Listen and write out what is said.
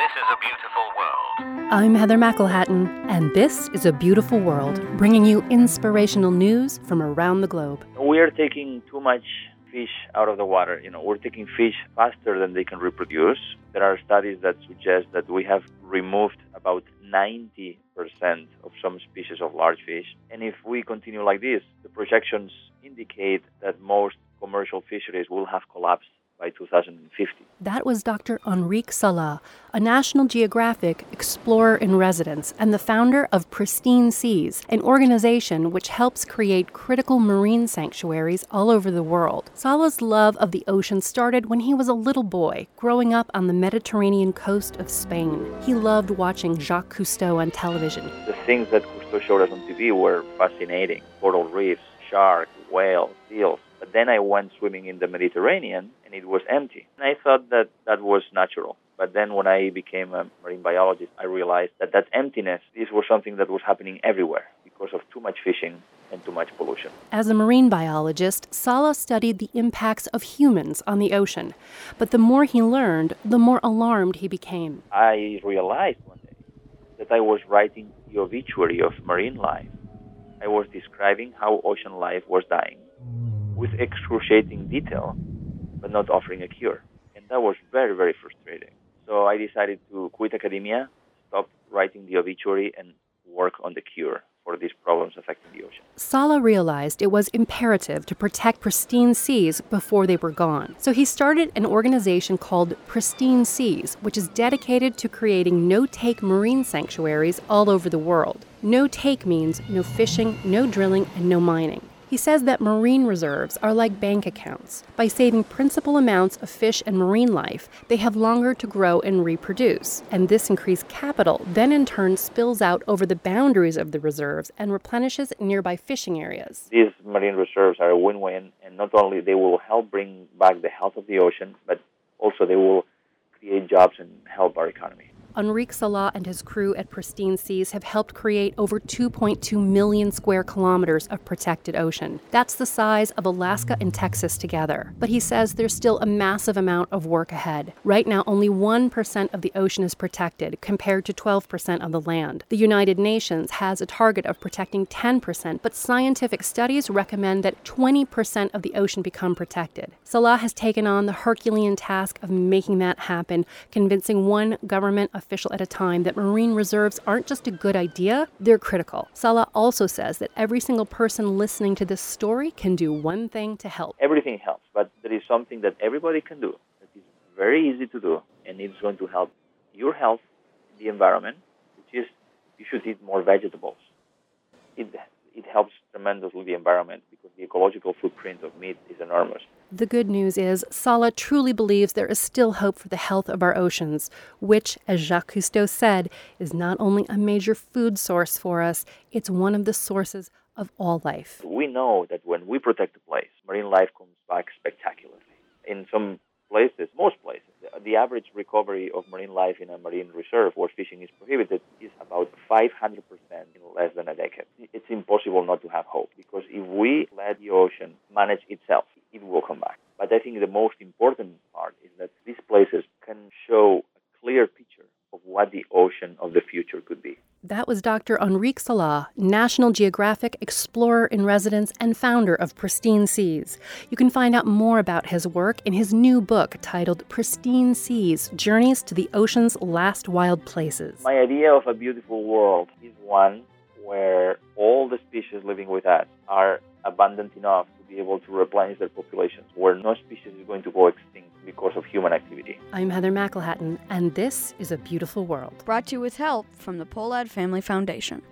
This is a beautiful world. I'm Heather McElhatton, and this is A Beautiful World, bringing you inspirational news from around the globe. We are taking too much fish out of the water. You know, we're taking fish faster than they can reproduce. There are studies that suggest that we have removed about 90% of some species of large fish. And if we continue like this, the projections indicate that most commercial fisheries will have collapsed by 2050. That was Dr. Enrique Sala, a National Geographic explorer in residence and the founder of Pristine Seas, an organization which helps create critical marine sanctuaries all over the world. Sala's love of the ocean started when he was a little boy, growing up on the Mediterranean coast of Spain. He loved watching Jacques Cousteau on television. The things that Cousteau showed us on TV were fascinating coral reefs, sharks, whales, seals. But then I went swimming in the Mediterranean and it was empty. And I thought that that was natural. But then when I became a marine biologist, I realized that that emptiness, this was something that was happening everywhere because of too much fishing and too much pollution. As a marine biologist, Sala studied the impacts of humans on the ocean. But the more he learned, the more alarmed he became. I realized one day that I was writing the obituary of marine life. I was describing how ocean life was dying with excruciating detail, but not offering a cure. And that was very, very frustrating. So I decided to quit academia, stop writing the obituary, and work on the cure for these problems affecting the ocean. Sala realized it was imperative to protect pristine seas before they were gone. So he started an organization called Pristine Seas, which is dedicated to creating no take marine sanctuaries all over the world. No take means no fishing, no drilling, and no mining. He says that marine reserves are like bank accounts. By saving principal amounts of fish and marine life, they have longer to grow and reproduce. And this increased capital then in turn spills out over the boundaries of the reserves and replenishes nearby fishing areas. These marine reserves are a win-win, and not only they will help bring back the health of the ocean, but also they will create jobs and help our economy. Enrique Sala and his crew at Pristine Seas have helped create over 2.2 million square kilometers of protected ocean. That's the size of Alaska and Texas together. But he says there's still a massive amount of work ahead. Right now, only 1% of the ocean is protected, compared to 12% of the land. The United Nations has a target of protecting 10%, but scientific studies recommend that 20% of the ocean become protected. Sala has taken on the Herculean task of making that happen, convincing one government official at a time that marine reserves aren't just a good idea, they're critical. Sala also says that every single person listening to this story can do one thing to help. Everything helps, but there is something that everybody can do that is very easy to do, and it's going to help your health, the environment, which is you should eat more vegetables. It, it helps tremendously the environment the ecological footprint of meat is enormous. The good news is, Sala truly believes there is still hope for the health of our oceans, which, as Jacques Cousteau said, is not only a major food source for us, it's one of the sources of all life. We know that when we protect a place, marine life comes back spectacularly. In some places, most places, the average recovery of marine life in a marine reserve where fishing is prohibited is about 500% in less than a decade. It's impossible not to have hope because if we let the ocean manage itself, it will come back. But I think the most important part is that these places can show a clear picture of what the ocean of the future could be. That was Dr. Enrique Sala, National Geographic explorer in residence and founder of Pristine Seas. You can find out more about his work in his new book titled Pristine Seas Journeys to the Ocean's Last Wild Places. My idea of a beautiful world is one where all the species living with us are abundant enough to be able to replenish their populations, where no species is going to go extinct because of human activity. I'm Heather McElhatton, and this is A Beautiful World. Brought to you with help from the Pohlad Family Foundation.